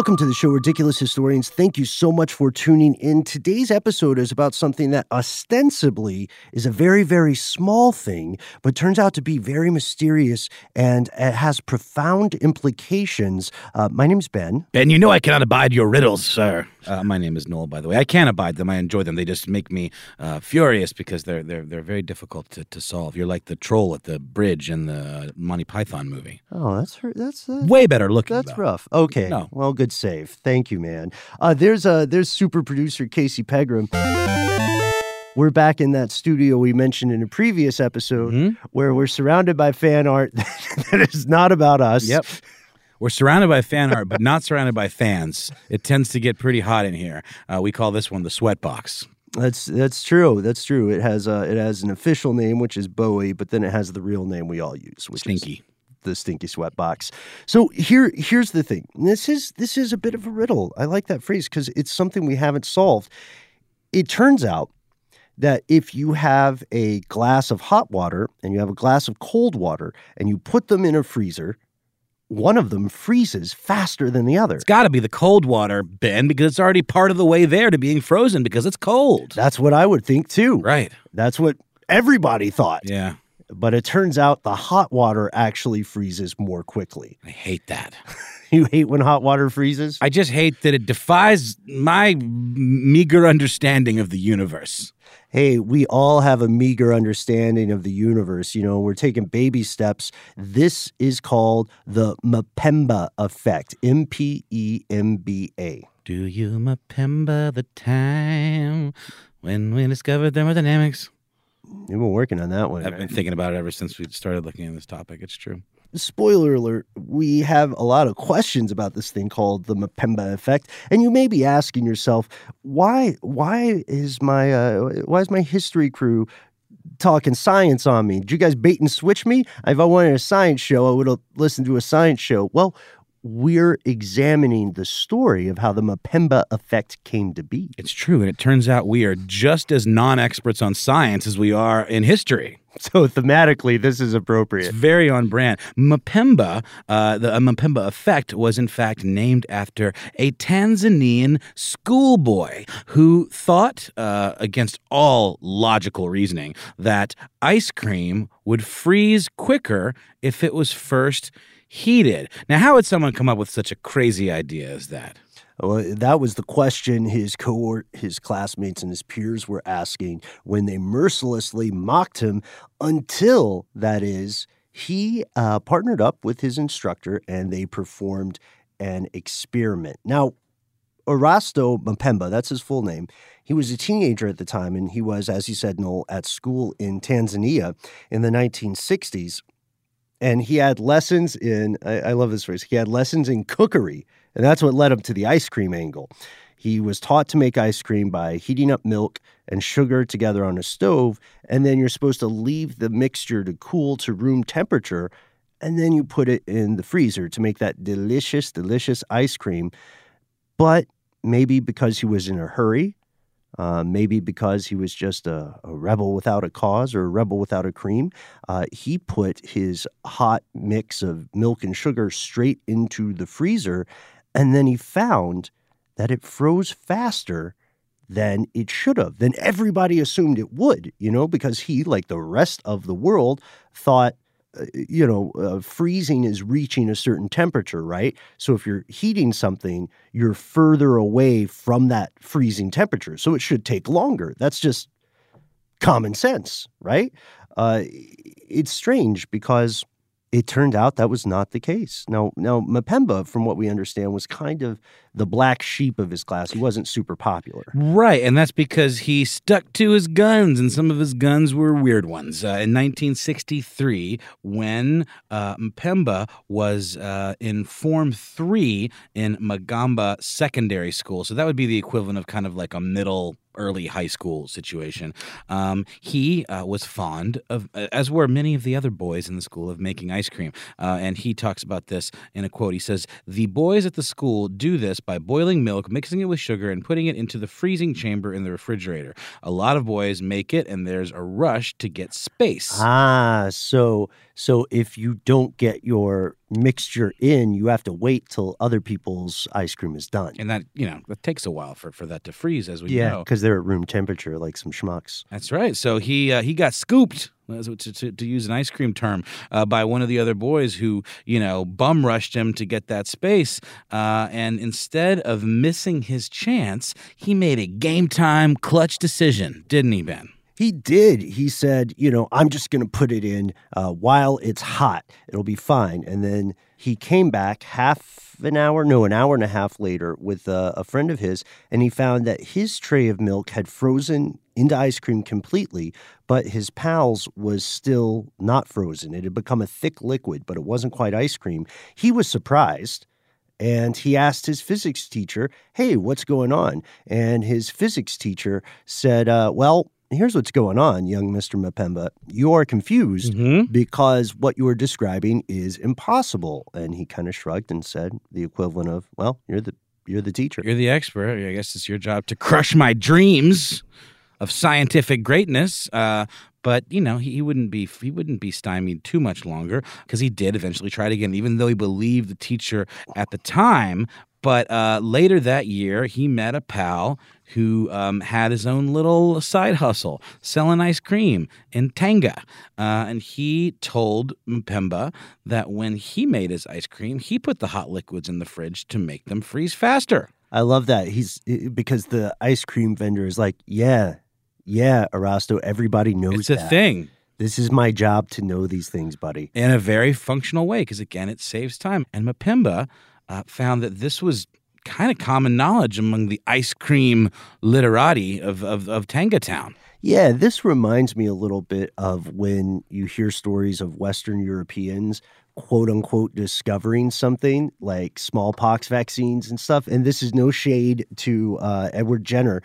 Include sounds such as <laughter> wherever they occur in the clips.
Welcome to the show, Ridiculous Historians. Thank you so much for tuning in. Today's episode is about something that ostensibly is a very, very small thing, but turns out to be very mysterious and it has profound implications. Uh, my name's Ben. Ben, you know I cannot abide your riddles, sir. Uh, my name is Noel, by the way. I can abide them. I enjoy them. They just make me uh, furious because they're they're they're very difficult to, to solve. You're like the troll at the bridge in the Monty Python movie. Oh, that's that's uh, way better looking. That's though. rough. Okay. No. Well, good save. Thank you, man. Uh, there's uh there's super producer Casey Pegram. We're back in that studio we mentioned in a previous episode Mhm. where we're surrounded by fan art <laughs> that is not about us. Yep. We're surrounded by fan art, but not surrounded by fans. It tends to get pretty hot in here. Uh, we call this one the sweat box. That's that's true. That's true. It has uh, it has an official name which is Bowie, but then it has the real name we all use, which is Stinky. The stinky sweat box. So here here's the thing. This is this is a bit of a riddle. I like that phrase because it's something we haven't solved. It turns out that if you have a glass of hot water and you have a glass of cold water and you put them in a freezer, one of them freezes faster than the other. It's got to be the cold water, Ben, because it's already part of the way there to being frozen because it's cold. That's what I would think too. Right. That's what everybody thought. Yeah. But it turns out the hot water actually freezes more quickly. I hate that. <laughs> You hate when hot water freezes? I just hate that it defies my meager understanding of the universe. hey, we all have a meager understanding of the universe. You know, we're taking baby steps. This is called the Mpemba effect. M P E M B A. Do you remember the time when we discovered thermodynamics? You've been working on that one. I've right? been thinking about it ever since we started looking at this topic. It's true. Spoiler alert, we have a lot of questions about this thing called the Mpemba effect. And you may be asking yourself, why why is my uh, why is my history crew talking science on me? Did you guys bait and switch me? If I wanted a science show, I would have listened to a science show. Well, we're examining the story of how the Mpemba effect came to be. It's true. And it turns out we are just as non experts on science as we are in history. <laughs> So thematically, this is It's appropriate. very on brand. Mpemba, uh, the Mpemba effect was in fact named after a Tanzanian schoolboy who thought, uh, against all logical reasoning, that ice cream would freeze quicker if it was first heated. Now, how would someone come up with such a crazy idea as that? Well, that was the question his cohort, his classmates, and his peers were asking when they mercilessly mocked him until, that is, he uh, partnered up with his instructor and they performed an experiment. Now, Erasto Mpemba, that's his full name, he was a teenager at the time and he was, as he said, Noel, at school in Tanzania in the 1960s. And he had lessons in, I, I love this phrase, he had lessons in cookery. And that's what led him to the ice cream angle. He was taught to make ice cream by heating up milk and sugar together on a stove, and then you're supposed to leave the mixture to cool to room temperature, and then you put it in the freezer to make that delicious, delicious ice cream. But maybe because he was in a hurry, uh, maybe because he was just a, a, rebel without a cause or a rebel without a cream, uh, he put his hot mix of milk and sugar straight into the freezer. And then he found that it froze faster than it should have, than everybody assumed it would, you know, because he, like the rest of the world, thought you know, uh, freezing is reaching a certain temperature, right? So if you're heating something, you're further away from that freezing temperature. So it should take longer. That's just common sense, right? Uh, it's strange because it turned out that was not the case. Now, now Mpemba, from what we understand, was kind of the black sheep of his class. He wasn't super popular. Right, and that's because he stuck to his guns, and some of his guns were weird ones. Uh, in 1963, when uh, Mpemba was uh, in Form 3 in Magamba Secondary School, so that would be the equivalent of kind of like a middle early high school situation. Um, he uh, was fond of, as were many of the other boys in the school, of making ice cream. Uh, and he talks about this in a quote. He says, The boys at the school do this by boiling milk, mixing it with sugar, and putting it into the freezing chamber in the refrigerator. A lot of boys make it, and there's a rush to get space. Ah, so so if you don't get your mixture in, you have to wait till other people's ice cream is done. And that, you know, it takes a while for, for that to freeze, as we yeah, know. because they're at room temperature, like some schmucks. That's right. So he uh, he got scooped. To, to, to, use an ice cream term, uh, by one of the other boys who, you know, bum rushed him to get that space. Uh, and instead of missing his chance, he made a game time clutch decision, didn't he, Ben? He did. He said, you know, I'm just going to put it in uh, while it's hot. It'll be fine. And then he came back half an hour, no, an hour and a half later with a friend of his, and he found that his tray of milk had frozen into ice cream completely, but his pal's was still not frozen. It had become a thick liquid, but it wasn't quite ice cream. He was surprised and he asked his physics teacher, Hey, what's going on? And his physics teacher said, uh, Well, here's what's going on, young Mr. Mapemba. You are confused mm-hmm. because what you are describing is impossible. And he kind of shrugged and said the equivalent of, well, you're the you're the teacher. You're the expert. I guess it's your job to crush my dreams of scientific greatness. Uh, but you know he, he, wouldn't be he wouldn't be stymied too much longer because he did eventually try it again, even though he believed the teacher at the time. But uh, later that year, he met a pal who um, had his own little side hustle selling ice cream in Tanga. Uh, and he told Mpemba that when he made his ice cream, he put the hot liquids in the fridge to make them freeze faster. I love that. He's because the ice cream vendor is like, yeah, yeah, Erasto, everybody knows it's a that. thing. This is my job to know these things, buddy. In a very functional way, because again, it saves time. And Mpemba uh, found that this was kind of common knowledge among the ice cream literati of, of, of Town. Yeah, this reminds me a little bit of when you hear stories of Western Europeans quote unquote discovering something like smallpox vaccines and stuff. And this is no shade to uh, Edward Jenner.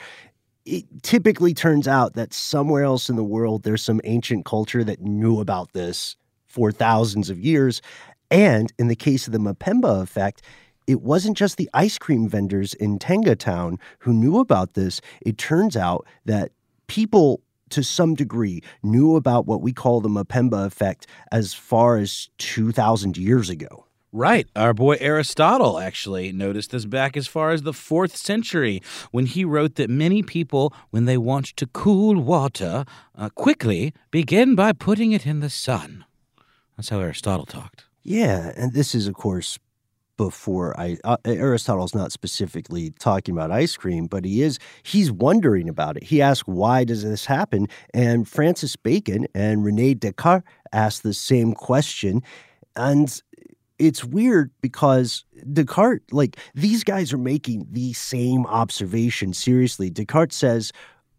It typically turns out that somewhere else in the world, there's some ancient culture that knew about this for thousands of years. And in the case of the Mapemba effect, it wasn't just the ice cream vendors in Tanga Town who knew about this. It turns out that people to some degree knew about what we call the Mpemba effect as far as 2,000 years ago. Right. Our boy Aristotle actually noticed this back as far as the fourth century when he wrote that many people, when they want to cool water, uh, quickly begin by putting it in the sun. That's how Aristotle talked. Yeah, and this is, of course, before I uh, Aristotle's not specifically talking about ice cream, but he is he's wondering about it. He asks why does this happen? And Francis Bacon and Rene Descartes asked the same question. And it's weird because Descartes, like these guys are making the same observation seriously. Descartes says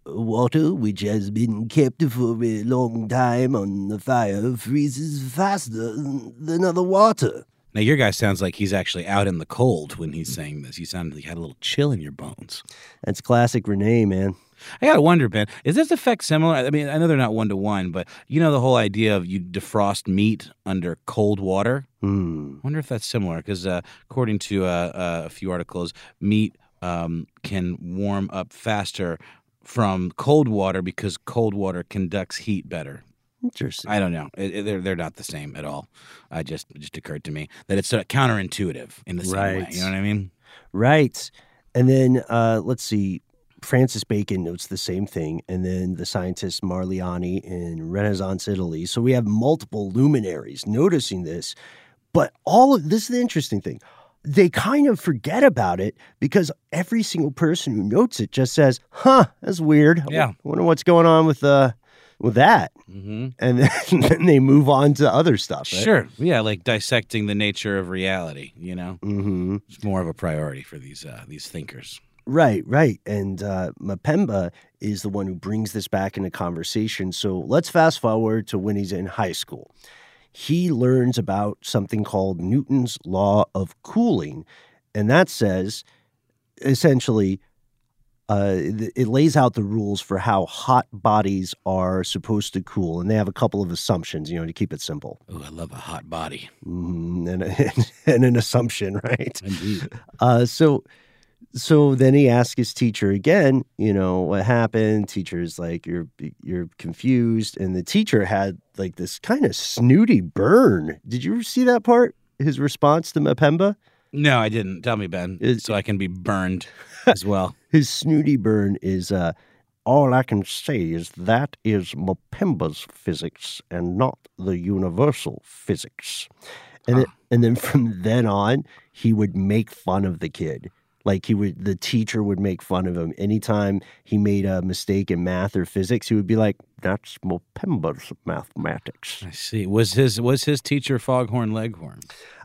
water which has been kept for a long time on the fire freezes faster than other water. Now your guy sounds like he's actually out in the cold when he's saying this. You sound like you had a little chill in your bones. That's classic Rene, man. I gotta wonder, Ben, is this effect similar? I mean, I know they're not one to one, but you know the whole idea of you defrost meat under cold water. Hmm. wonder if that's similar because uh, according to uh, uh, a few articles, meat um, can warm up faster from cold water because cold water conducts heat better. Interesting. I don't know. It, it- they're they're not the same at all. I just it just occurred to me that it's uh, counterintuitive in the same way. You know what I mean? Right. And then uh, let's see. Francis Bacon notes the same thing, and then the scientist Marliani in Renaissance Italy. So we have multiple luminaries noticing this, but all of this is the interesting thing. They kind of forget about it because every single person who notes it just says, "Huh, that's weird. Yeah, I wonder what's going on with uh with that." Mm-hmm. And then, <laughs> then they move on to other stuff. Right? Sure. Yeah, like dissecting the nature of reality. You know, Mm-hmm. it's more of a priority for these uh, these thinkers. Right, right. And uh, Mapemba is the one who brings this back into conversation. So let's fast forward to when he's in high school. He learns about something called Newton's law of cooling. And that says essentially, uh, it lays out the rules for how hot bodies are supposed to cool. And they have a couple of assumptions, you know, to keep it simple. Oh, I love a hot body. Mm, and, <laughs> and an assumption, right? Indeed. Uh, so, so then he asked his teacher again. You know what happened? Teacher's like, "You're you're confused," and the teacher had like this kind of snooty burn. Did you see that part? His response to Mapemba. No, I didn't. Tell me, Ben, It- so I can be burned <laughs> as well. His snooty burn is. Uh, all I can say is that is Mapemba's physics and not the universal physics. And then, and then from then on, he would make fun of the kid. Like he would, the teacher would make fun of him anytime he made a mistake in math or physics. He would be like, "That's Mapemba's mathematics." I see. Was his was his teacher Foghorn Leghorn,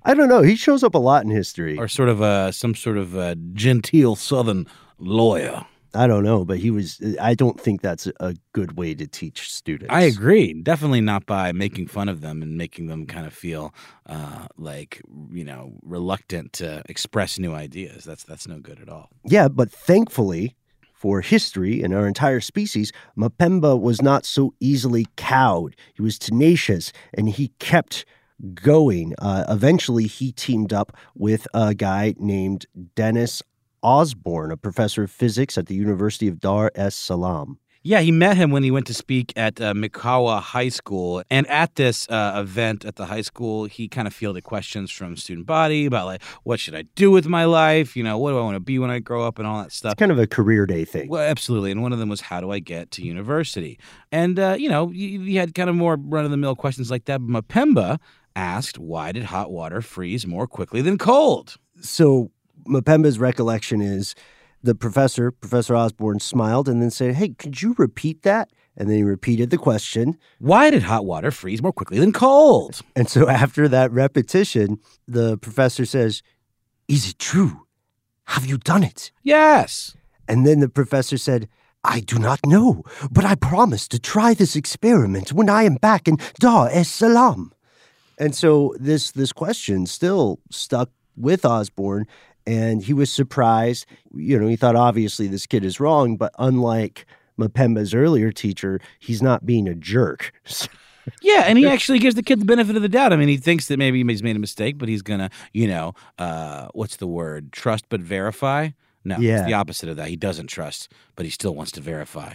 I don't know. He shows up a lot in history. or sort of a some sort of a genteel Southern lawyer? I don't know, but he was. I don't think that's a good way to teach students. I agree. Definitely not by making fun of them and making them kind of feel uh, like you know reluctant to express new ideas. That's that's no good at all. Yeah, but thankfully for history and our entire species, Mapemba was not so easily cowed. He was tenacious and he kept going. Uh, eventually, he teamed up with a guy named Dennis Osborne, a professor of physics at the University of Dar es Salaam. Yeah, he met him when he went to speak at uh, Mkwawa High School. And at this uh, event at the high school, he kind of fielded questions from student body about, like, what should I do with my life? You know, what do I want to be when I grow up and all that stuff. It's kind of a career day thing. Well, absolutely. And one of them was, how do I get to university? And, uh, you know, you, you had kind of more run of the mill questions like that. But Mapemba asked, why did hot water freeze more quickly than cold? So Mapemba's recollection is the professor, Professor Osborne, smiled and then said, Hey, could you repeat that? And then he repeated the question. Why did hot water freeze more quickly than cold? And so after that repetition, the professor says, Is it true? Have you done it? Yes. And then the professor said, I do not know, but I promise to try this experiment when I am back in Dar es Salaam. And so this this question still stuck with Osborne, and he was surprised. You know, he thought obviously this kid is wrong, but unlike Mapemba's earlier teacher, he's not being a jerk. <laughs> Yeah, and he <laughs> actually gives the kid the benefit of the doubt. I mean, he thinks that maybe he's made a mistake, but he's gonna, you know, uh, what's the word? Trust but verify. No, Yeah. it's the opposite of that. He doesn't trust, but he still wants to verify.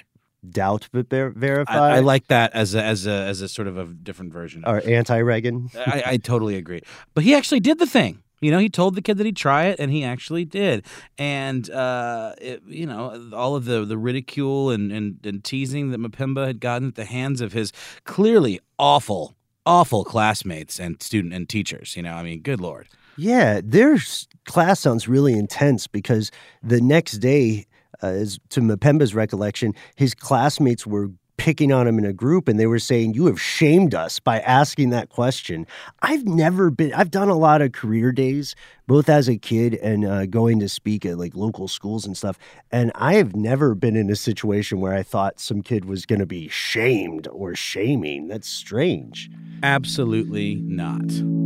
Doubt but ver- verify. I, I like that as a as a as a sort of a different version. or anti-Reagan. I, I totally agree. But he actually did the thing. You know, he told the kid that he'd try it, and he actually did. And uh, it, you know, all of the the ridicule and, and and teasing that Mapemba had gotten at the hands of his clearly awful, awful classmates and student and teachers. You know, I mean, good lord. Yeah, their class sounds really intense because the next day, uh, as to Mapemba's recollection, his classmates were picking on him in a group and they were saying, You have shamed us by asking that question. I've never been, I've done a lot of career days, both as a kid and uh, going to speak at like local schools and stuff. And I have never been in a situation where I thought some kid was going to be shamed or shaming. That's strange. Absolutely not.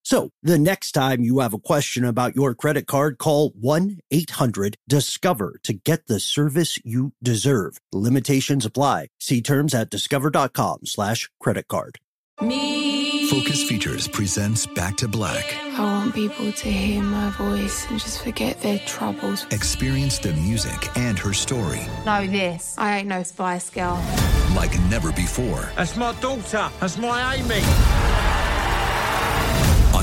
So the next time you have a question about your credit card, call 1-800-DISCOVER to get the service you deserve. Limitations apply. See terms at discover.com slash credit card. Me. Focus Features presents Back to Black. I want people to hear my voice and just forget their troubles. Experience the music and her story Know this. I ain't no Spice Girl. like never before That's my daughter. That's my Amy.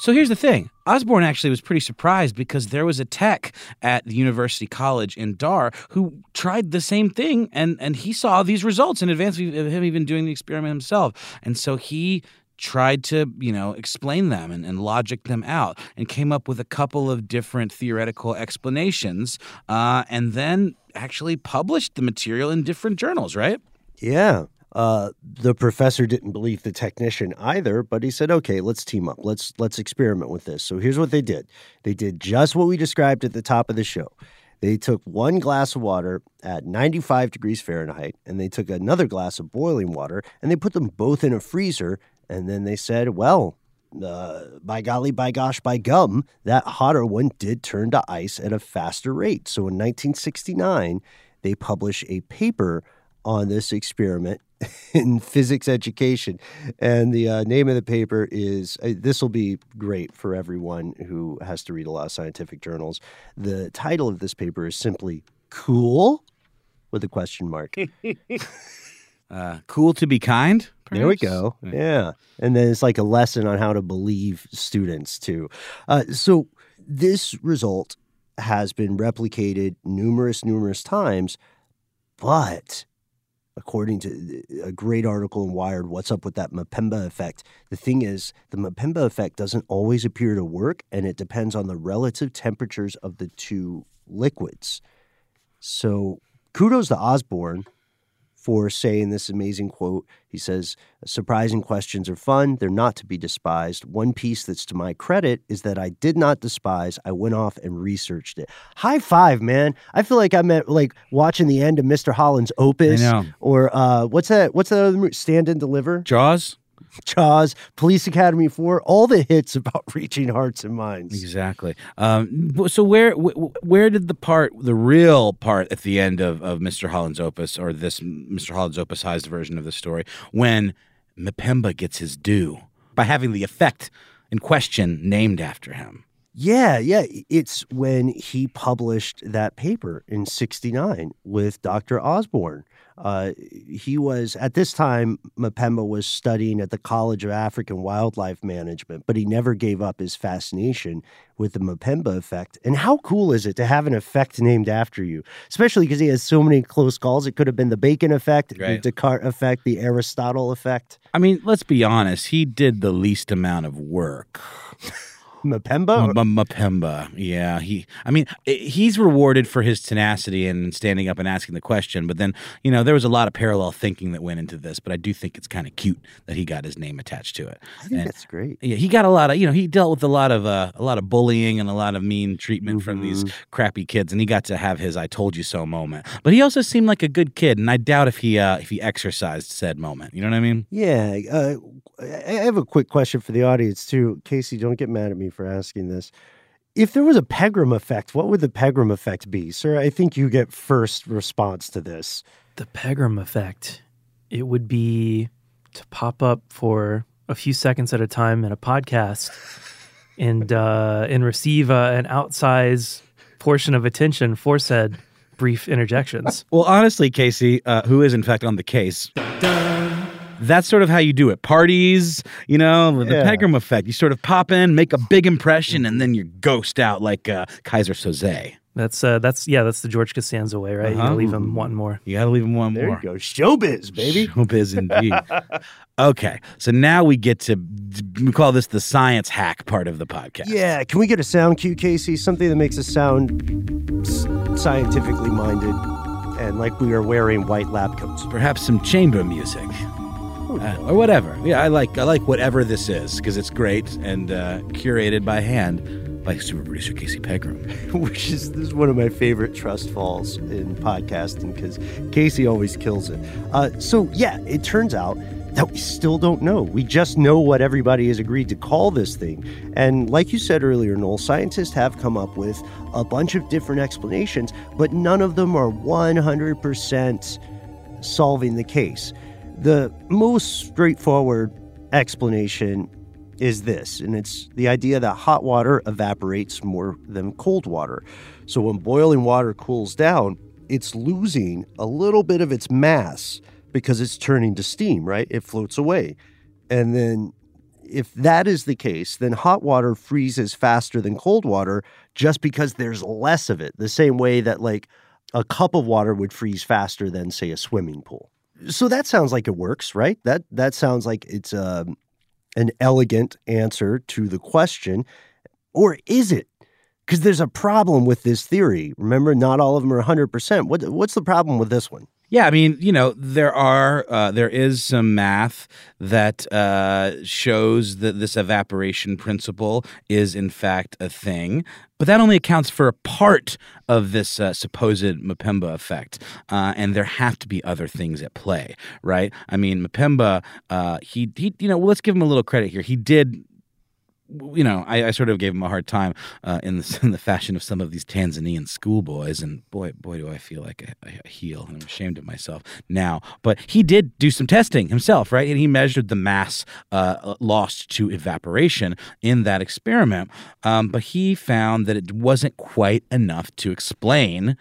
So here's the thing. Osborne actually was pretty surprised because there was a tech at the University College in Dar who tried the same thing and and he saw these results in advance of him even doing the experiment himself. And so he tried to, you know, explain them and, and logic them out and came up with a couple of different theoretical explanations uh, and then actually published the material in different journals, right? Yeah. Uh, the professor didn't believe the technician either, but he said, "Okay, let's team up. Let's let's experiment with this." So here's what they did. They did just what we described at the top of the show. They took one glass of water at 95 degrees Fahrenheit, and they took another glass of boiling water, and they put them both in a freezer. And then they said, "Well, uh, by golly, by gosh, by gum, that hotter one did turn to ice at a faster rate." So in 1969, they published a paper on this experiment <laughs> in physics education. And the uh, name of the paper is uh, this will be great for everyone who has to read a lot of scientific journals. The title of this paper is simply Cool with a question mark. <laughs> Uh, cool to be kind. There we go. Yeah. And then it's like a lesson on how to believe students, too. Uh, so this result has been replicated numerous, numerous times, but according to uh, a great article in Wired, What's Up with That Mapemba Effect? The thing is, the Mapemba effect doesn't always appear to work, and it depends on the relative temperatures of the two liquids. So kudos to Osborne for saying this amazing quote. He says, Surprising questions are fun. They're not to be despised. One piece that's to my credit is that I did not despise. I went off and researched it. High five, man. I feel like I'm at like watching the end of Mr. Holland's Opus. Or uh, what's that? What's that other movie? Stand and Deliver? Jaws? Jaws, Police Academy 4, all the hits about <laughs> reaching hearts and minds. Exactly. Um, so where where did the part, the real part at the end of, of Mr. Holland's opus, or this Mr. Holland's opusized version of the story, when Mpemba gets his due by having the effect in question named after him? Yeah, yeah. It's when he published that paper in 69 with Dr. Osborne. Uh, he was, at this time, Mapemba was studying at the College of African Wildlife Management, but he never gave up his fascination with the Mapemba effect. And how cool is it to have an effect named after you, especially because he has so many close calls? It could have been the Bacon effect, Right. the Descartes effect, the Aristotle effect. I mean, let's be honest. He did the least amount of work. <laughs> Mapemba? M- Mapemba. Yeah, he. I mean, he's rewarded for his tenacity and standing up and asking the question. But then, you know, there was a lot of parallel thinking that went into this. But I do think it's kind of cute that he got his name attached to it. I think And- that's great. yeah, he got a lot of you know he dealt with a lot of uh, a lot of bullying and a lot of mean treatment from these Mm-hmm. crappy kids, and he got to have his "I told you so" moment. But he also seemed like a good kid, and I doubt if he uh, if he exercised said moment. You know what I mean? Yeah. Uh, I have a quick question for the audience, too. Casey, don't get mad at me for asking this. If there was a Pegram effect, what would the Pegram effect be? Sir, I think you get first response to this. The Pegram effect. It would be to pop up for a few seconds at a time in a podcast <laughs> and uh, and receive uh, an outsized portion of attention for said brief interjections. Well, honestly, Casey, uh, who is in fact on the case. That's sort of how you do it. Parties, you know, the Yeah. Pegram effect. You sort of pop in, make a big impression, and then you ghost out like uh, Keyser Soze. That's uh, that's yeah, that's the George Costanza way, right? You Uh-huh. gotta leave him wanting more. You got to leave him one There more. you go. Showbiz, baby. Showbiz indeed. <laughs> okay, so now we get to we call this the science hack part of the podcast. Yeah. Can we get a sound cue, Casey? Something that makes us sound scientifically minded and like we are wearing white lab coats. Perhaps some chamber music. Uh, or whatever. Yeah, I like I like whatever this is because it's great and uh, curated by hand by super producer Casey Pegram. <laughs> which is this is one of my favorite trust falls in podcasting because Casey always kills it. Uh, so yeah, it turns out that we still don't know. We just know what everybody has agreed to call this thing. And like you said earlier, Noel, scientists have come up with a bunch of different explanations, but none of them are 100% solving the case. The most straightforward explanation is this, and it's the idea that hot water evaporates more than cold water. So when boiling water cools down, it's losing a little bit of its mass because it's turning to steam, right? It floats away. And then if that is the case, then hot water freezes faster than cold water just because there's less of it, the same way that like a cup of water would freeze faster than say a swimming pool. So that sounds like it works, right? That that sounds like it's um, an elegant answer to the question, or is it? Because there's a problem with this theory. Remember, not all of them are 100%. What, what's the problem with this one? Yeah, I mean, you know, there are uh, there is some math that uh, shows that this evaporation principle is in fact a thing, but that only accounts for a part of this uh, supposed Mpemba effect, uh, and there have to be other things at play, right? I mean, Mpemba, uh, he he, you know, well, let's give him a little credit here. He did you know, I, I sort of gave him a hard time uh, in, the, <laughs> in the fashion of some of these Tanzanian schoolboys, and boy, boy, do I feel like a, a heel, and I'm ashamed of myself now. But he did do some testing himself, right? And he measured the mass uh, lost to evaporation in that experiment, um, but he found that it wasn't quite enough to explain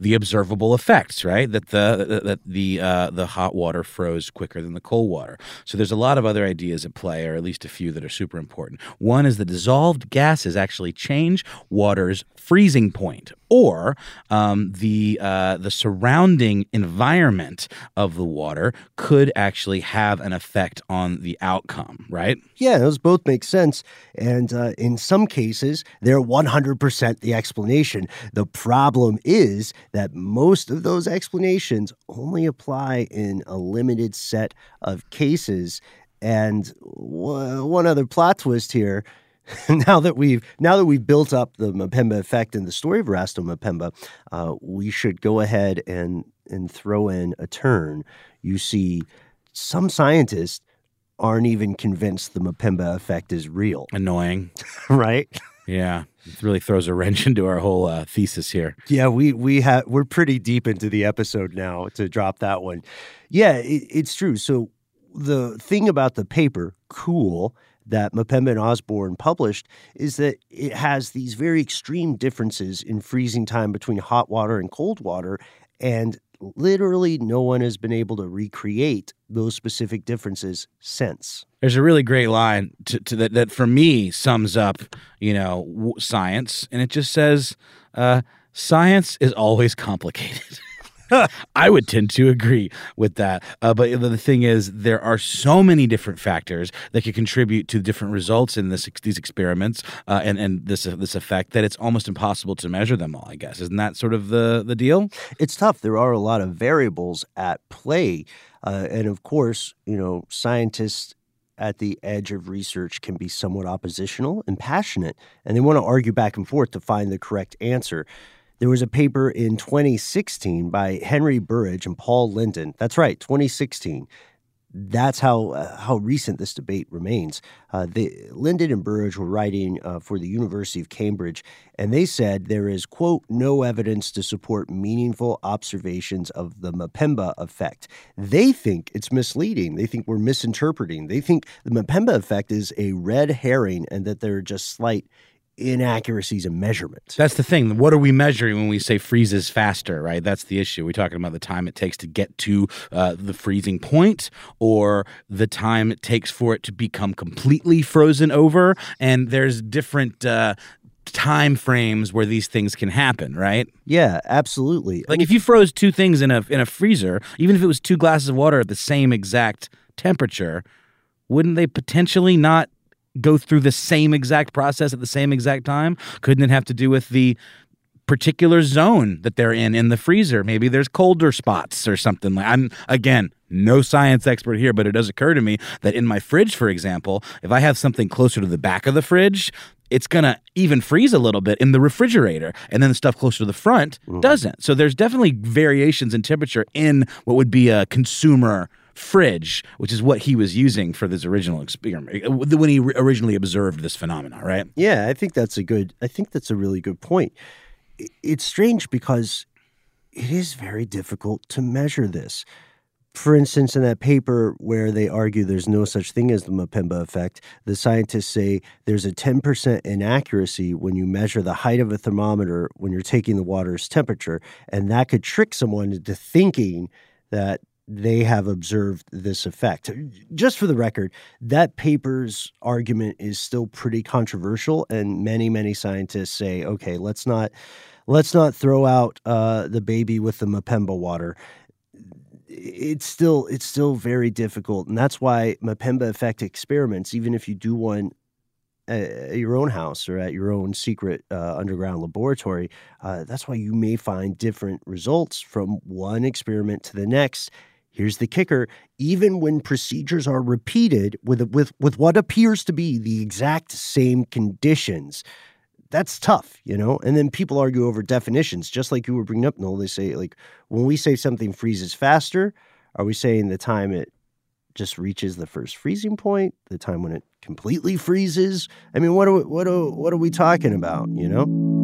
the observable effects, right? That the that the uh, the hot water froze quicker than the cold water. So there's a lot of other ideas at play, or at least a few that are super important. One is the dissolved gases actually change water's freezing point, or um, the uh, the surrounding environment of the water could actually have an effect on the outcome, right? Yeah, those both make sense. And uh, in some cases, they're 100% the explanation. The problem is that most of those explanations only apply in a limited set of cases. And w- one other plot twist here. <laughs> now that we've now that we've built up the Mpemba effect and the story of Erasto Mpemba, uh, we should go ahead and and throw in a turn. You see, some scientists aren't even convinced the Mpemba effect is real, Annoying. <laughs> right? Yeah, it really throws a wrench into our whole uh, thesis here. Yeah, we we have we're pretty deep into the episode now to drop that one. Yeah, it, it's true. So the thing about the paper, cool, that Mapemba and Osborne published is that it has these very extreme differences in freezing time between hot water and cold water, and literally no one has been able to recreate those specific differences since. There's a really great line to, to that that for me sums up, you know, science, and it just says, uh, "Science is always complicated." <laughs> <laughs> I would tend to agree with that. Uh, but the thing is, there are so many different factors that could contribute to different results in this these experiments uh, and and this this effect that it's almost impossible to measure them all. I guess isn't that sort of the the deal? It's tough. There are a lot of variables at play, uh, and of course, you know, scientists at the edge of research can be somewhat oppositional and passionate, and they want to argue back and forth to find the correct answer. There was a paper in 2016 by Henry Burridge and Paul Linden. That's right, 2016. That's how uh, how recent this debate remains. Uh, Linden and Burridge were writing uh, for the University of Cambridge, and they said there is quote no evidence to support meaningful observations of the Mpemba effect. They think it's misleading. They think we're misinterpreting. They think the Mpemba effect is a red herring, and that there are just slight inaccuracies in measurement. That's the thing. What are we measuring when we say freezes faster, right? That's the issue. We're talking about the time it takes to get to uh, the freezing point or the time it takes for it to become completely frozen over. And there's different. Uh, time frames where these things can happen, right? Yeah, absolutely. Like if you froze two things in a in a freezer, even if it was two glasses of water at the same exact temperature, wouldn't they potentially not go through the same exact process at the same exact time? Couldn't it have to do with the particular zone that they're in in the freezer? Maybe there's colder spots or something. Like I'm again no science expert here, but it does occur to me that in my fridge, for example, if I have something closer to the back of the fridge, it's gonna even freeze a little bit in the refrigerator, and then the stuff closer to the front mm. doesn't. So there's definitely variations in temperature in what would be a consumer fridge, which is what he was using for this original experiment uh, when he originally observed this phenomenon, right? Yeah, I think that's a good. I think that's a really good point. It's strange because it is very difficult to measure this. For instance, in that paper where they argue there's no such thing as the Mpemba effect, the scientists say there's a 10% inaccuracy when you measure the height of a thermometer when you're taking the water's temperature. And that could trick someone into thinking that they have observed this effect. Just for the record, that paper's argument is still pretty controversial, and many, many scientists say, okay, let's not let's not throw out uh, the baby with the Mpemba water. It's still it's still very difficult, and that's why Mpemba effect experiments, even if you do one at your own house or at your own secret uh, underground laboratory, uh, that's why you may find different results from one experiment to the next Here's the kicker even when procedures are repeated with, with, with what appears to be the exact same conditions, that's tough, you know? And then people argue over definitions, just like you were bringing up, Noel. They say, like, when we say something freezes faster, are we saying the time it just reaches the first freezing point, the time when it completely freezes? I mean, what are we, what are, what are we talking about, you know?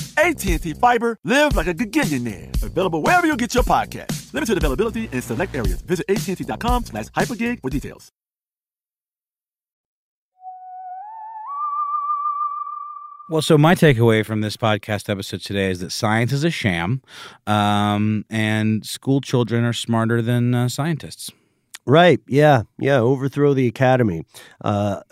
AT&T Fiber, live like a gigillionaire. Available wherever you get your podcast. Limited availability in select areas. Visit AT&T.com slash hypergig for details. Well, so my takeaway from this podcast episode today is that science is a sham, um, and school children are smarter than uh, scientists. Right. Yeah. Yeah. Overthrow the academy. Uh, <laughs>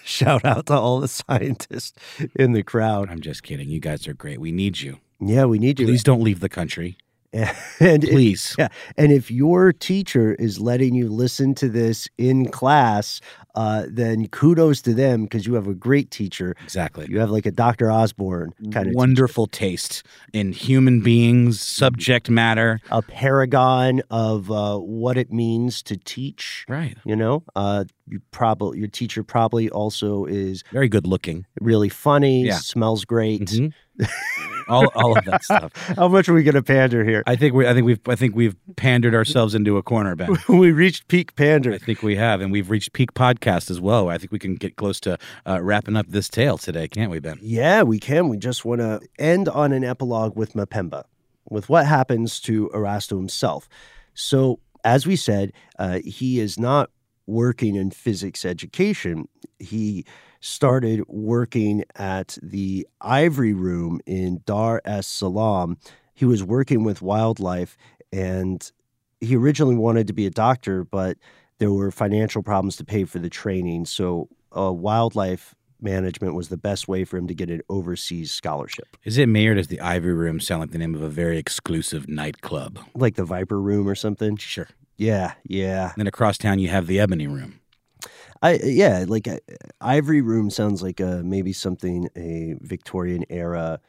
<laughs> shout out to all the scientists in the crowd. I'm just kidding. You guys are great. We need you. Yeah, we need you. Please don't leave the country. <laughs> and Please. yeah, and if your teacher is letting you listen to this in class, uh, then kudos to them because you have a great teacher. Exactly. You have like a Dr. Osborne kind of wonderful taste in human beings, subject matter. a paragon of uh, what it means to teach. Right. You know, uh, you probably your teacher probably also is Very good looking. really funny, Yeah. smells great. Mhm. <laughs> all, all of that stuff. <laughs> How much are we going to pander here? I think we I think we've I think we've pandered ourselves into a corner, Ben. <laughs> we reached peak pander. I think we have, and we've reached peak podcast as well. I think we can get close to uh, wrapping up this tale today, can't we, Ben? Yeah, we can. We just want to end on an epilogue with Mapemba, with what happens to Erasto himself. So, as we said, uh, he is not working in physics education. He started working at the Ivory Room in Dar es Salaam. He was working with wildlife, and he originally wanted to be a doctor, but there were financial problems to pay for the training. So, uh, wildlife management was the best way for him to get an overseas scholarship, Is it me or does the Ivory Room sound like the name of a very exclusive nightclub? like the Viper Room or something. Sure. Yeah, yeah, Then across town you have the Ebony Room. I yeah, like uh, Ivory Room sounds like uh, maybe something a Victorian era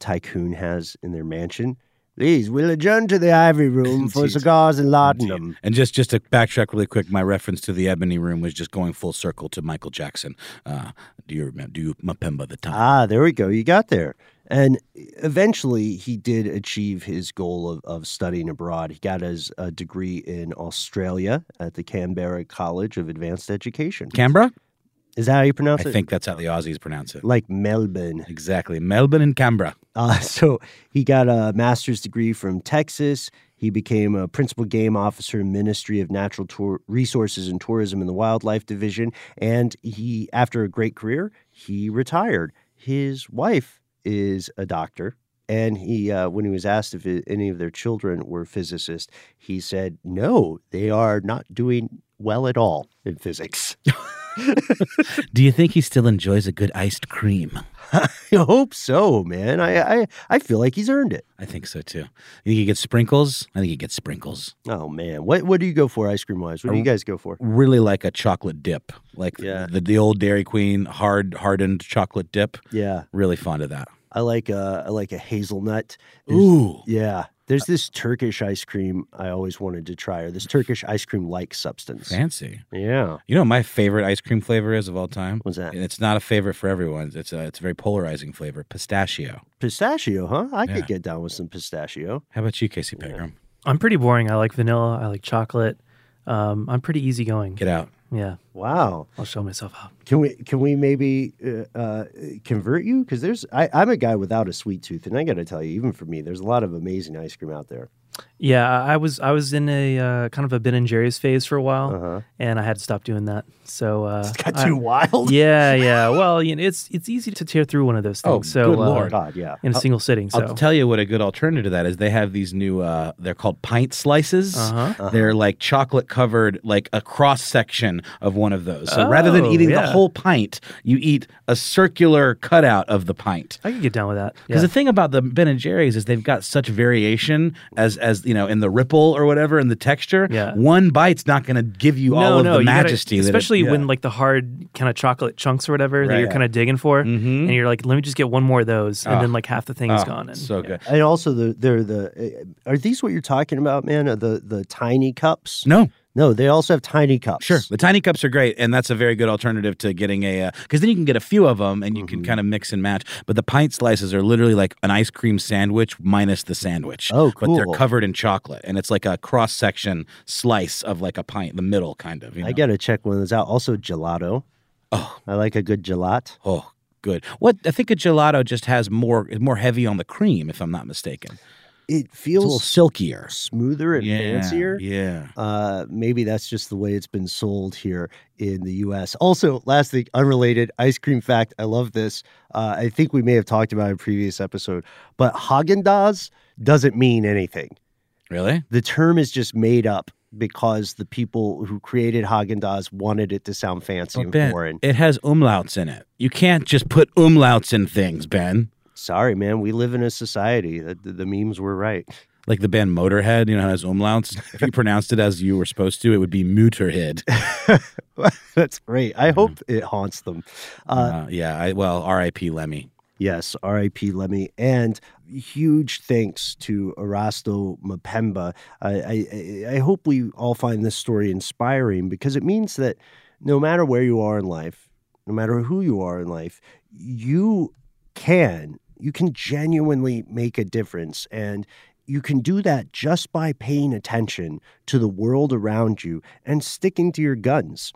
tycoon has in their mansion. Please, we'll adjourn to the Ivory Room for cigars and laudanum. And just just to backtrack really quick, my reference to the Ebony Room was just going full circle to Michael Jackson. Uh, do you remember? Do you Mpemba the time? Ah, there we go. You got there. And eventually, he did achieve his goal of, of studying abroad. He got his uh, degree in Australia at the Canberra College of Advanced Education. Canberra? Is that how you pronounce I it? I think that's how the Aussies pronounce it. Like Melbourne. Exactly. Melbourne and Canberra. Uh, <laughs> so he got a master's degree from Texas. He became a principal game officer in Ministry of Natural Tour- Resources and Tourism in the Wildlife Division. And he, after a great career, he retired. His wife is a doctor. And he, uh, when he was asked if any of their children were physicists, he said, no, they are not doing well at all in physics. <laughs> Do you think he still enjoys a good iced cream? I hope so, man. I, I, I feel like he's earned it. I think so too. You think he gets sprinkles? I think he gets sprinkles. Oh man, what what do you go for ice cream wise? What do you guys go for? Really like a chocolate dip, like Yeah. the, the old Dairy Queen hard hardened chocolate dip. Yeah, Really fond of that. I like a I like a hazelnut. There's- Ooh, Yeah, there's this Turkish ice cream I always wanted to try, or this Turkish ice cream like substance. fancy. Yeah, You know what my favorite ice cream flavor is of all time? what's that? And it's not a favorite for everyone. It's a it's a very polarizing flavor. Pistachio. Pistachio, huh? I Yeah. could get down with some pistachio. How about you, Casey Pegram? I'm pretty boring. I like vanilla. I like chocolate. Um, I'm pretty easygoing. Get out. Yeah, Wow. I'll show myself out. Can we can we maybe uh, uh, convert you? Because there's I, I'm a guy without a sweet tooth, and I got to tell you, even for me, there's a lot of amazing ice cream out there. Yeah, I I was I was in a uh, kind of a Ben and Jerry's phase for a while, Uh-huh. and I had to stop doing that. So uh, <laughs> Got I- too wild. yeah, <laughs> yeah. Well, you know, it's it's easy to tear through one of those Oh, things. so good uh, lord. God, yeah. in a single sitting. So I'll tell you what a good alternative to that is. They have these new. Uh, they're called pint slices. Uh-huh. They're like chocolate covered, like a cross section of one of those. So rather than Oh, eating the whole pint, you eat a circular cutout of the pint. I could get down with that. Because Yeah. the thing about the Ben and Jerry's is they've got such variation as as you know in the ripple or whatever in the texture. Yeah. One bite's not going to give you all of the you gotta- majesty, it- especially yeah. when like the hard kind of chocolate chunks or whatever that you're kind of digging for, Mhm. and you're like, let me just get one more of those, and Oh. then like half the thing is Oh, gone. And, so yeah. good. And also the they're the uh, are these what you're talking about, man? Uh, The the tiny cups? No, No, they also have tiny cups. Sure, the tiny cups are great, and that's a very good alternative to getting a because then you can get a few of them and you Mm-hmm. can kind of mix and match. But the pint slices are literally like an ice cream sandwich minus the sandwich. Oh, cool. But they're covered in chocolate, and it's like a cross section slice of like a pint, the middle kind of. You know? I got to check one of those out. Also gelato. Oh, I like a good gelato. oh, good. What I think a gelato just has more more heavy on the cream, if I'm not mistaken. It It's a little feels silkier, smoother and yeah, fancier. Yeah. Uh, maybe that's just the way it's been sold here in the U.S. Also, last thing, unrelated ice cream fact. I love this. Uh, I think we may have talked about it in a previous episode, but Haagen Dazs doesn't mean anything. Really? The term is just made up because the people who created Haagen Dazs wanted it to sound fancy Well, and ben, foreign. it has umlauts in it. You can't just put umlauts in things, Ben. Sorry, man. We live in a society that the, the memes were right. Like the band Motorhead, you know, has umlauts. If you pronounced it as you were supposed to, it would be Muterhead. <laughs> That's great. I hope it haunts them. Uh, Uh, yeah, I, well, R.I.P. Lemmy. Yes, R.I.P. Lemmy, and huge thanks to Erasto Mpemba. I, I I hope we all find this story inspiring because it means that no matter where you are in life, no matter who you are in life, you can you can genuinely make a difference, and you can do that just by paying attention to the world around you and sticking to your guns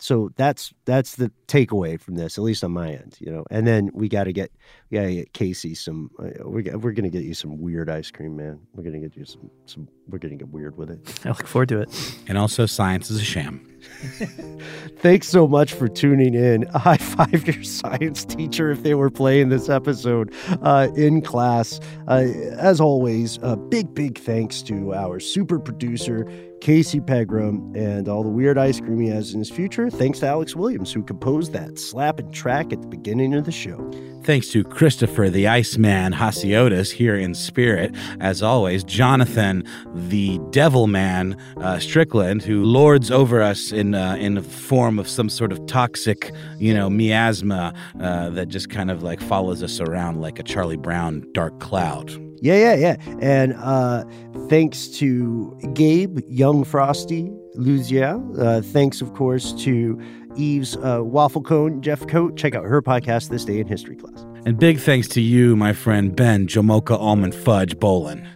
so that's that's the takeaway from this, at least on my end, you know. And then we got to get we got to get Casey some. Uh, we're we're gonna get you some weird ice cream, man. We're gonna get you some some. We're gonna get weird with it. <laughs> I look forward to it. And also, science is a sham. <laughs> Thanks so much for tuning in. <laughs> High five your science teacher if they were playing this episode uh, in class. Uh, as always, a big, big thanks to our super producer, Casey Pegram, and all the weird ice cream he has in his future. Thanks to Alex Williams, who composed that slapping track at the beginning of the show. Thanks to Christopher the Iceman Hasiotis here in spirit. As always, Jonathan the Devil Man uh, Strickland, who lords over us in uh, in the form of some sort of toxic, you know, miasma uh, that just kind of like follows us around like a Charlie Brown dark cloud. Yeah, yeah, yeah. And uh, thanks to Gabe, Young Frosty, Luzier. Uh, thanks, of course, to Eve's uh, Waffle Cone, Jeff Coat. Check out her podcast, This Day in History Class. And big thanks to you, my friend Ben Jamocha Almond Fudge Bolin.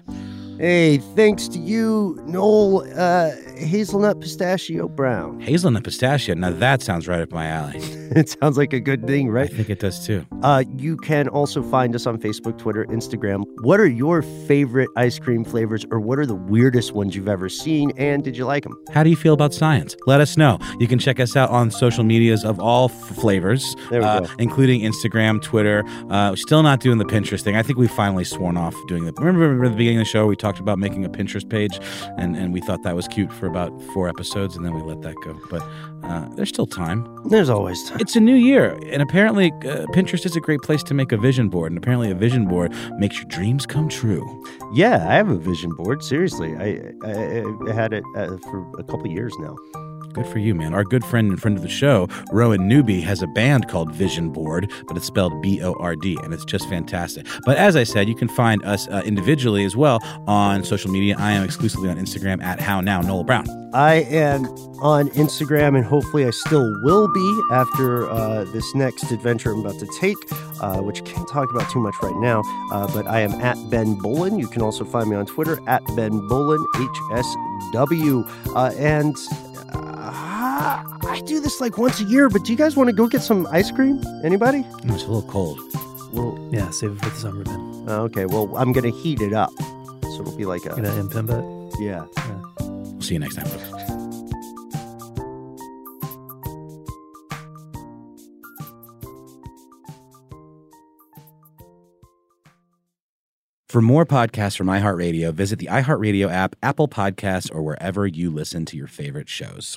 Hey, thanks to you, Noel uh, Hazelnut Pistachio Brown. Hazelnut pistachio. Now that sounds right up my alley. <laughs> it sounds like a good thing, right? I think it does too. Uh, you can also find us on Facebook, Twitter, Instagram. What are your favorite ice cream flavors, or what are the weirdest ones you've ever seen, and did you like them? How do you feel about science? Let us know. You can check us out on social medias of all f- flavors, uh, including Instagram, Twitter. Uh, still not doing the Pinterest thing. I think we finally sworn off doing the. Remember at the beginning of the show, we talked about making a Pinterest page, and, and we thought that was cute for about four episodes, and then we let that go. But uh, there's still time. There's always time. It's a new year, and apparently uh, Pinterest is a great place to make a vision board, and apparently a vision board makes your dreams come true. Yeah, I have a vision board. Seriously, I I, I had it uh, for a couple years now. Good for you, man. Our good friend and friend of the show, Rowan Newby, has a band called Vision Board, but it's spelled B O R D, and it's just fantastic. But as I said, you can find us uh, individually as well on social media. I am exclusively on Instagram at How Now Noel Brown. I am on Instagram, and hopefully, I still will be after uh, this next adventure I'm about to take, uh, which I can't talk about too much right now. Uh, but I am at Ben Bolin. You can also find me on Twitter at Ben Bolin HSW, uh, and. I do this like once a year, but do you guys want to go get some ice cream? Anybody? Oh, it's a little cold. Well, Yeah, save it for the summer, Ben. uh, okay. Well, I'm gonna heat it up, so it'll be like a Gonna Mpemba it. yeah. We'll see you next time, folks. For more podcasts from iHeartRadio, visit the iHeartRadio app, Apple Podcasts, or wherever you listen to your favorite shows.